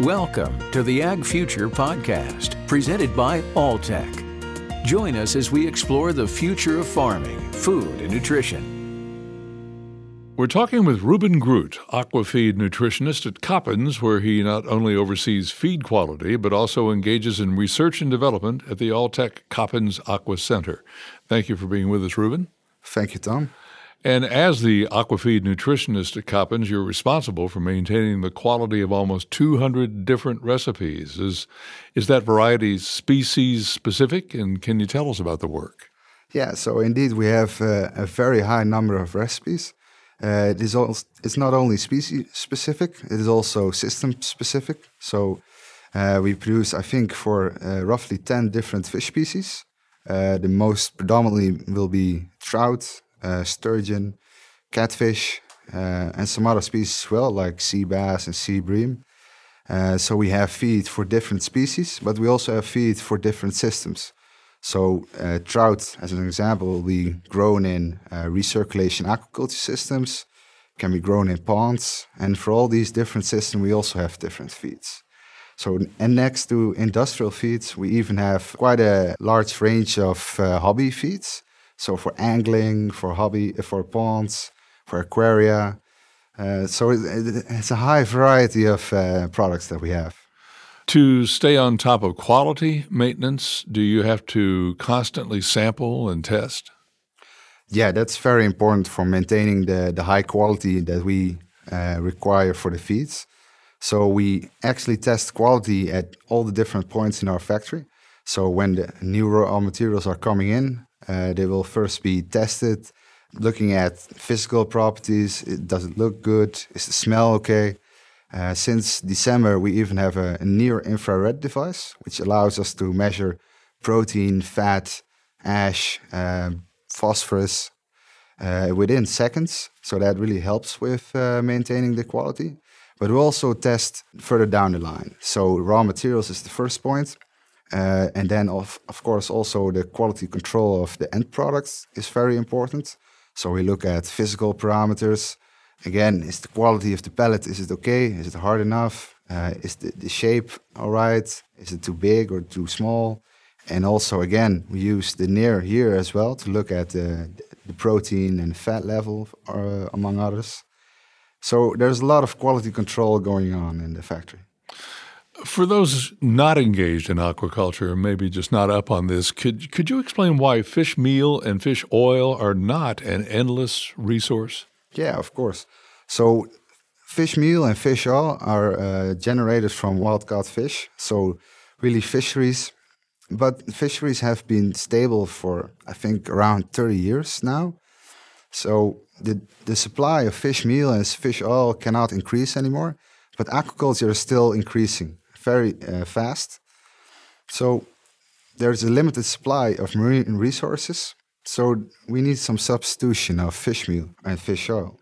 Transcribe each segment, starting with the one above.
Welcome to the Ag Future Podcast, presented by Alltech. Join us as we explore the future of farming, food, and nutrition. We're talking with Ruben Groot, aquafeed nutritionist at Coppens, where he not only oversees feed quality, but also engages in research and development at the Alltech Coppens Aqua Center. Thank you for being with us, Ruben. Thank you, Tom. And as the aquafeed nutritionist at Coppens, you're responsible for maintaining the quality of almost 200 different recipes. Is, is that variety species specific? And can you tell us about the work? Yeah, so indeed, we have uh, a very high number of recipes. Uh, it is also, it's not only species specific, it is also system specific. So uh, we produce, I think, for uh, roughly 10 different fish species. Uh, the most predominantly will be trout, sturgeon, catfish, uh, and some other species as well, like sea bass and sea bream. Uh, so we have feed for different species, but we also have feed for different systems. So uh, trout, as an example, will be grown in uh, recirculation aquaculture systems, can be grown in ponds, and for all these different systems, we also have different feeds. So, and next to industrial feeds, we even have quite a large range of uh, hobby feeds. So for angling, for hobby, for ponds, for aquaria. Uh, so it, it, it's a high variety of uh, products that we have. To stay on top of quality maintenance, do you have to constantly sample and test? Yeah, that's very important for maintaining the, the high quality that we uh, require for the feeds. So we actually test quality at all the different points in our factory. So when the new raw materials are coming in, uh, they will first be tested, looking at physical properties. It doesn't look good? Is the smell okay? Uh, since December, we even have a, near infrared device, which allows us to measure protein, fat, ash, uh, phosphorus within seconds. So that really helps with uh, maintaining the quality. But we also test further down the line. So raw materials is the first point. Uh, and then, of, of course, also the quality control of the end products is very important. So we look at physical parameters. Again, is the quality of the pellet, is it okay? Is it hard enough? Uh, is the, the shape all right? Is it too big or too small? And also, again, we use the near here as well to look at the, the protein and fat level, uh, among others. So there's a lot of quality control going on in the factory. For those not engaged in aquaculture, maybe just not up on this, could could you explain why fish meal and fish oil are not an endless resource? Yeah, of course. So, fish meal and fish oil are uh, generated from wild caught fish. So, really fisheries, but fisheries have been stable for I think around 30 years now. So the the supply of fish meal and fish oil cannot increase anymore, but aquaculture is still increasing very uh, fast. So there's a limited supply of marine resources. So we need some substitution of fish meal and fish oil.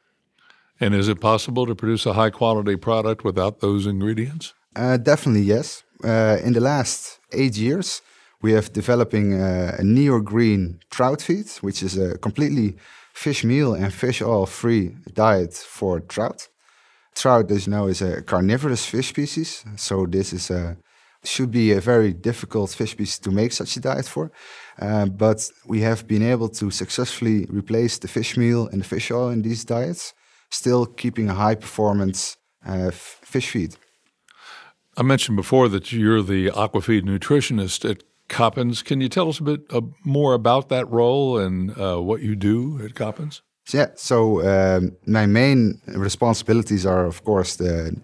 And is it possible to produce a high quality product without those ingredients? Uh, definitely, yes. Uh, in the last eight years, we have developing uh, a neo green trout feed, which is a completely fish meal and fish oil free diet for trout trout, as you know, is a carnivorous fish species. So this is a should be a very difficult fish species to make such a diet for. Uh, but we have been able to successfully replace the fish meal and the fish oil in these diets, still keeping a high performance uh, fish feed. I mentioned before that you're the aquafeed nutritionist at Coppens. Can you tell us a bit uh, more about that role and uh, what you do at Coppens? Yeah, so um, my main responsibilities are, of course, the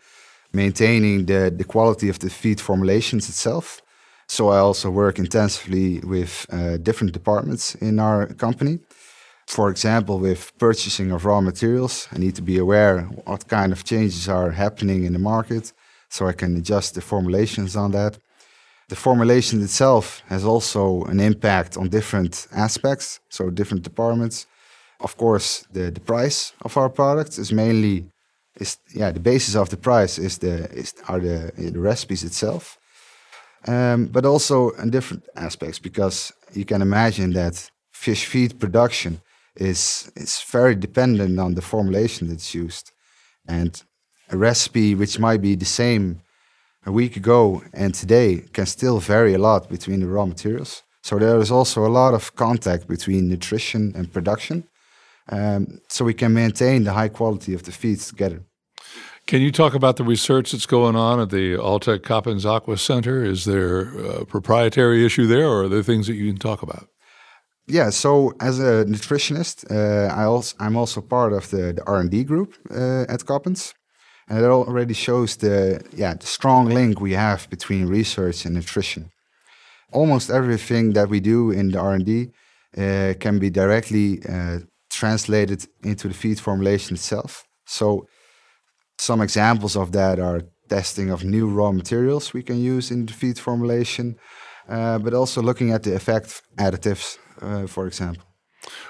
maintaining the, the quality of the feed formulations itself. So I also work intensively with uh, different departments in our company. For example, with purchasing of raw materials, I need to be aware what kind of changes are happening in the market, so I can adjust the formulations on that. The formulation itself has also an impact on different aspects, so different departments of course, the, the price of our products is mainly is yeah the basis of the price is the is are the the recipes itself, um, but also in different aspects because you can imagine that fish feed production is is very dependent on the formulation that's used, and a recipe which might be the same a week ago and today can still vary a lot between the raw materials. So there is also a lot of contact between nutrition and production. Um, so we can maintain the high quality of the feeds together. Can you talk about the research that's going on at the Alltech Coppens Aqua Center? Is there a proprietary issue there, or are there things that you can talk about? Yeah, so as a nutritionist, uh, I also I'm also part of the, the R and D group uh, at Coppens, and it already shows the yeah the strong link we have between research and nutrition. Almost everything that we do in the R and D uh, can be directly uh, translated into the feed formulation itself. So some examples of that are testing of new raw materials we can use in the feed formulation, uh, but also looking at the effect additives, uh, for example.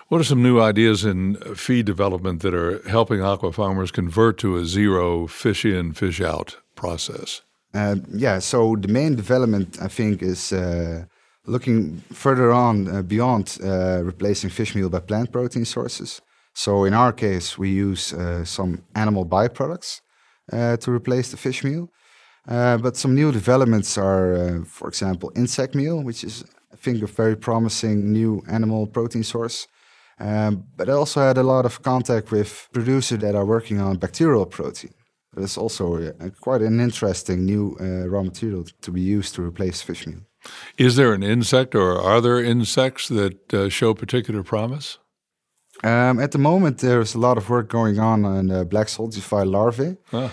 What are some new ideas in feed development that are helping aqua farmers convert to a zero fish in, fish out process? Uh, yeah, so the main development, I think, is uh, looking further on uh, beyond uh, replacing fish meal by plant protein sources. So in our case, we use uh, some animal byproducts uh, to replace the fish meal. Uh, but some new developments are, uh, for example, insect meal, which is, I think, a very promising new animal protein source. Um, but I also had a lot of contact with producers that are working on bacterial protein. That's also a, quite an interesting new raw material to be used to replace fish meal. Is there an insect or are there insects that uh, show particular promise? Um, at the moment, there's a lot of work going on on uh, black soldier fly larvae. Ah.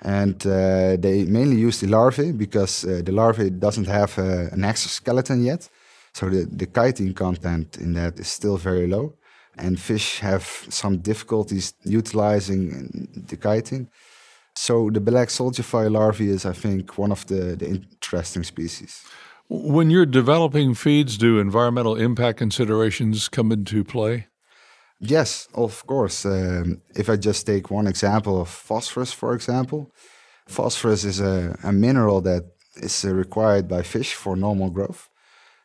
And uh, they mainly use the larvae because uh, the larvae doesn't have uh, an exoskeleton yet. So the, the chitin content in that is still very low. And fish have some difficulties utilizing the chitin. So the black soldier fly larvae is, I think, one of the, the interesting species. When you're developing feeds, do environmental impact considerations come into play? Yes, of course. Um, if I just take one example of phosphorus, for example, phosphorus is a, a mineral that is required by fish for normal growth.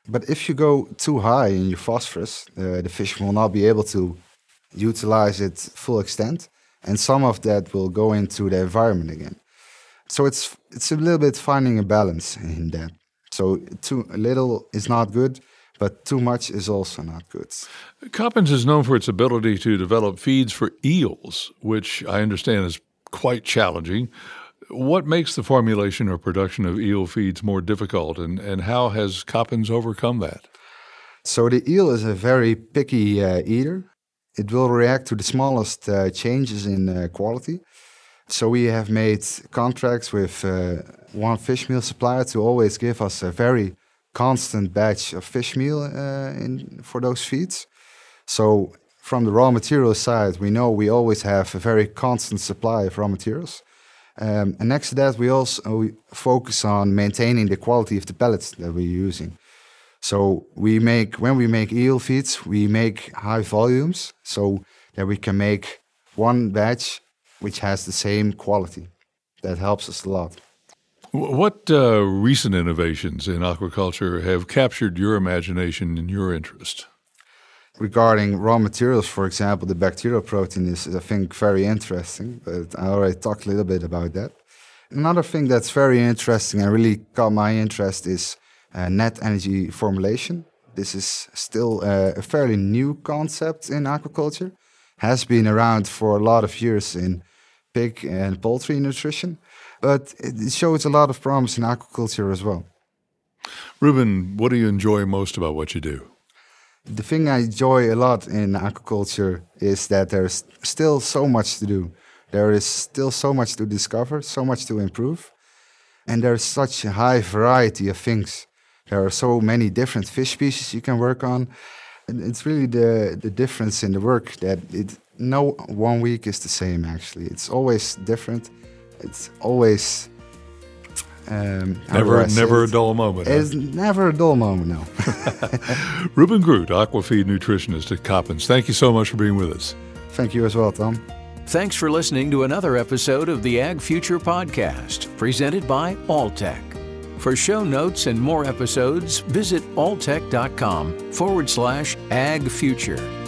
But if you go too high in your phosphorus, uh, the fish will not be able to utilize it full extent, and some of that will go into the environment again. So it's it's a little bit finding a balance in that. So too little is not good, but too much is also not good. Coppens is known for its ability to develop feeds for eels, which I understand is quite challenging. What makes the formulation or production of eel feeds more difficult, and, and how has Coppens overcome that? So, the eel is a very picky uh, eater. It will react to the smallest uh, changes in uh, quality. So we have made contracts with uh, one fish meal supplier to always give us a very constant batch of fish meal uh, in, for those feeds. So from the raw material side, we know we always have a very constant supply of raw materials. Um, and next to that, we also we focus on maintaining the quality of the pellets that we're using. So we make when we make eel feeds, we make high volumes so that we can make one batch which has the same quality. That helps us a lot. What uh, recent innovations in aquaculture have captured your imagination and your interest? Regarding raw materials, for example, the bacterial protein is, I think, very interesting, but I already talked a little bit about that. Another thing that's very interesting and really caught my interest is uh, net energy formulation. This is still uh, a fairly new concept in aquaculture, has been around for a lot of years in pig and poultry nutrition, but it shows a lot of promise in aquaculture as well. Ruben, what do you enjoy most about what you do? The thing I enjoy a lot in aquaculture is that there's still so much to do. There is still so much to discover, so much to improve, and there's such a high variety of things. There are so many different fish species you can work on. And it's really the, the difference in the work that it no one week is the same actually. It's always different. It's always um, never never a dull moment it's huh? never a dull moment no. Ruben groot aquafeed nutritionist at coppens thank you so much for being with us. Thank you as well tom. Thanks for listening to another episode of the ag future podcast presented by alltech. For show notes and more episodes visit alltech.com forward slash ag future